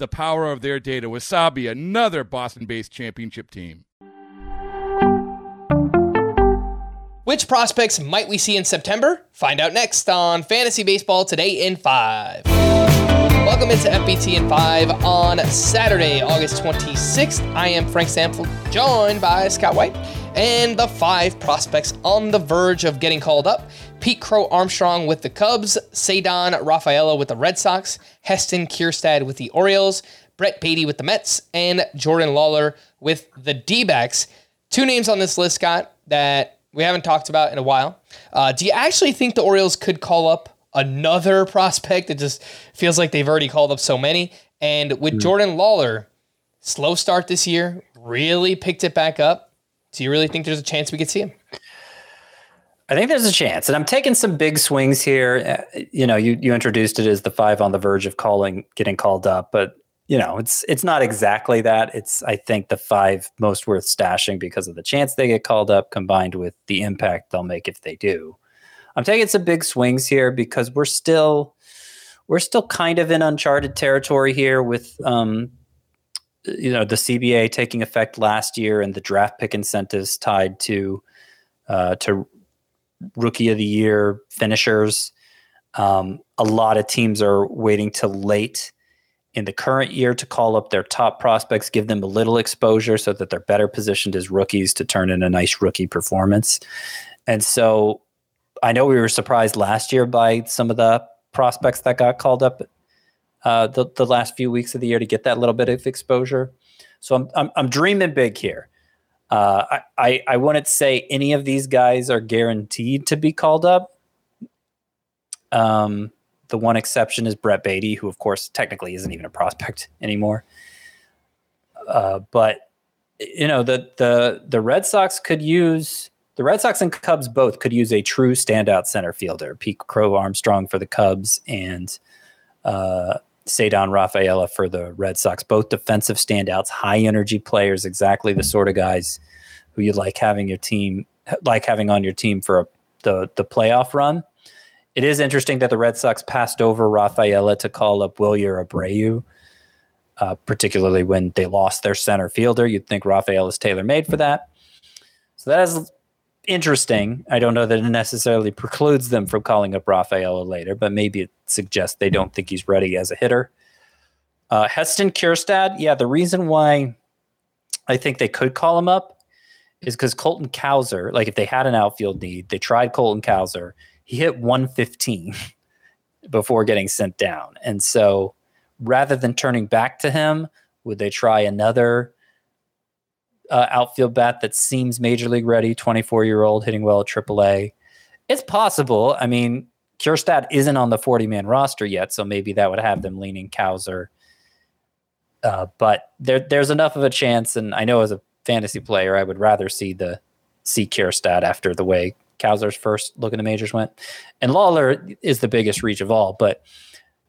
the power of their data. Wasabi, another Boston based championship team. Which prospects might we see in September? Find out next on Fantasy Baseball Today in 5. Welcome into FBT in 5 on Saturday, August 26th. I am Frank Stampfl, joined by Scott White, and the five prospects on the verge of getting called up. Pete Crow Armstrong with the Cubs, Ceddanne Rafaela with the Red Sox, Heston Kjerstad with the Orioles, Brett Baty with the Mets, and Jordan Lawlar with the D backs. Two names on this list, Scott, that we haven't talked about in a while. Uh, do you actually think the Orioles could call up another prospect? It just feels like they've already called up so many. And with mm. Jordan Lawlar, slow start this year, really picked it back up. Do you really think there's a chance we could see him? I think there's a chance, and I'm taking some big swings here. Uh, you know, you you introduced it as the five on the verge of calling, getting called up, but you know, it's it's not exactly that. It's I think the five most worth stashing because of the chance they get called up, combined with the impact they'll make if they do. I'm taking some big swings here because we're still we're still kind of in uncharted territory here with um, you know the CBA taking effect last year and the draft pick incentives tied to uh, to rookie of the year finishers. Um, a lot of teams are waiting till late in the current year to call up their top prospects, give them a little exposure so that they're better positioned as rookies to turn in a nice rookie performance. And so I know we were surprised last year by some of the prospects that got called up uh, the, the last few weeks of the year to get that little bit of exposure. So I'm, I'm, I'm dreaming big here. Uh, I, I, I wouldn't say any of these guys are guaranteed to be called up. Um, the one exception is Brett Baty, who of course technically isn't even a prospect anymore. Uh, but you know the the the Red Sox could use the Red Sox and Cubs both could use a true standout center fielder. Pete Crow Armstrong for the Cubs and uh, Ceddanne Rafaela for the Red Sox. Both defensive standouts, high energy players, exactly the sort of guys who you like having your team, like having on your team for a, the the playoff run. It is interesting that the Red Sox passed over Rafaela to call up Wilyer Abreu, uh, particularly when they lost their center fielder. You'd think Rafaela is tailor made for that. So that is interesting. I don't know that it necessarily precludes them from calling up Rafaela later, but maybe it suggests they don't think he's ready as a hitter. Uh, Heston Kjerstad, yeah, the reason why I think they could call him up is because Colton Cowser, like if they had an outfield need, they tried Colton Cowser. He hit 115 before getting sent down. And so rather than turning back to him, would they try another uh, outfield bat that seems major league ready, 24 year old hitting well at AAA. It's possible. I mean, Kjerstad isn't on the 40 man roster yet, so maybe that would have them leaning Cowser. Uh, but there, there's enough of a chance, and I know as a fantasy player, I would rather see the see Kjerstad after the way Cowser's first look in the majors went. And Lawlar is the biggest reach of all, but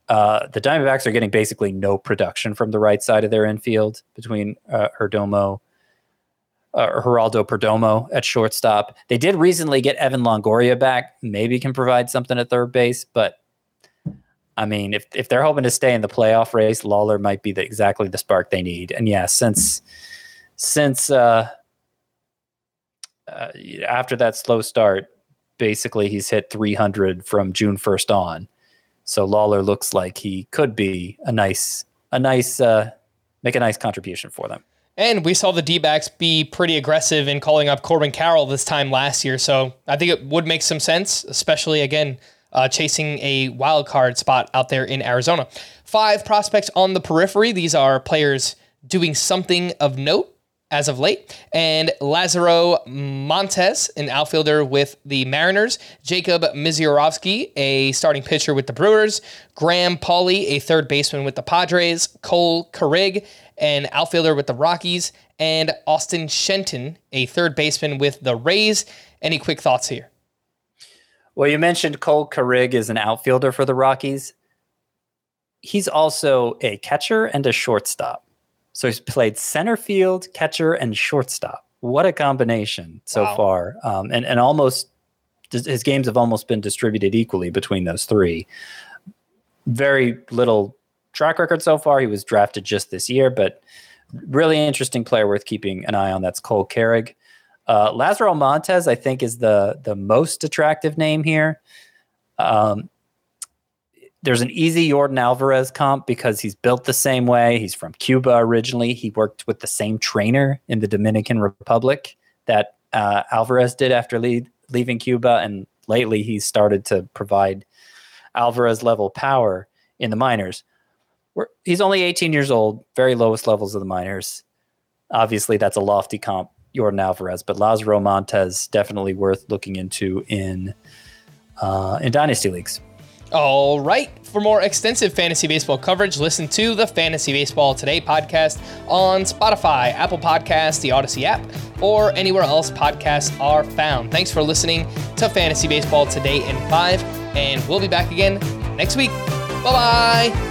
Uh, the Diamondbacks are getting basically no production from the right side of their infield between uh, Herdomo, uh, Geraldo Perdomo at shortstop. They did recently get Evan Longoria back. Maybe can provide something at third base, but I mean, if if they're hoping to stay in the playoff race, Lawlar might be the, exactly the spark they need. And yeah, since since uh, uh, after that slow start, basically he's hit 300 from June 1st on. So Lawlar looks like he could be a nice a nice uh, make a nice contribution for them. And we saw the D backs be pretty aggressive in calling up Corbin Carroll this time last year. So I think it would make some sense, especially again, uh, chasing a wild card spot out there in Arizona. Five prospects on the periphery. These are players doing something of note as of late. And Lazaro Montes, an outfielder with the Mariners. Jacob Misiorowski, a starting pitcher with the Brewers. Graham Pauley, a third baseman with the Padres. Cole Carrig, an outfielder with the Rockies. And Austin Shenton, a third baseman with the Rays. Any quick thoughts here? Well, you mentioned Cole Carrig is an outfielder for the Rockies. He's also a catcher and a shortstop. So he's played center field, catcher, and shortstop. What a combination so wow. far. Um, and, and almost his games have almost been distributed equally between those three. Very little track record so far. He was drafted just this year, but really interesting player worth keeping an eye on. That's Cole Carrig. Uh, Lazaro Montes, I think, is the the most attractive name here. Um, there's an easy Yordan Alvarez comp because he's built the same way. He's from Cuba originally. He worked with the same trainer in the Dominican Republic that uh, Alvarez did after leave, leaving Cuba, and lately he's started to provide Alvarez level power in the minors. We're, he's only 18 years old, very lowest levels of the minors. Obviously, that's a lofty comp Yordan Alvarez, but Lazaro Montes definitely worth looking into in uh, in dynasty leagues. All right. For more extensive fantasy baseball coverage, listen to the Fantasy Baseball Today podcast on Spotify, Apple Podcasts, the Audacy app, or anywhere else podcasts are found. Thanks for listening to Fantasy Baseball Today in 5, and we'll be back again next week. Bye bye.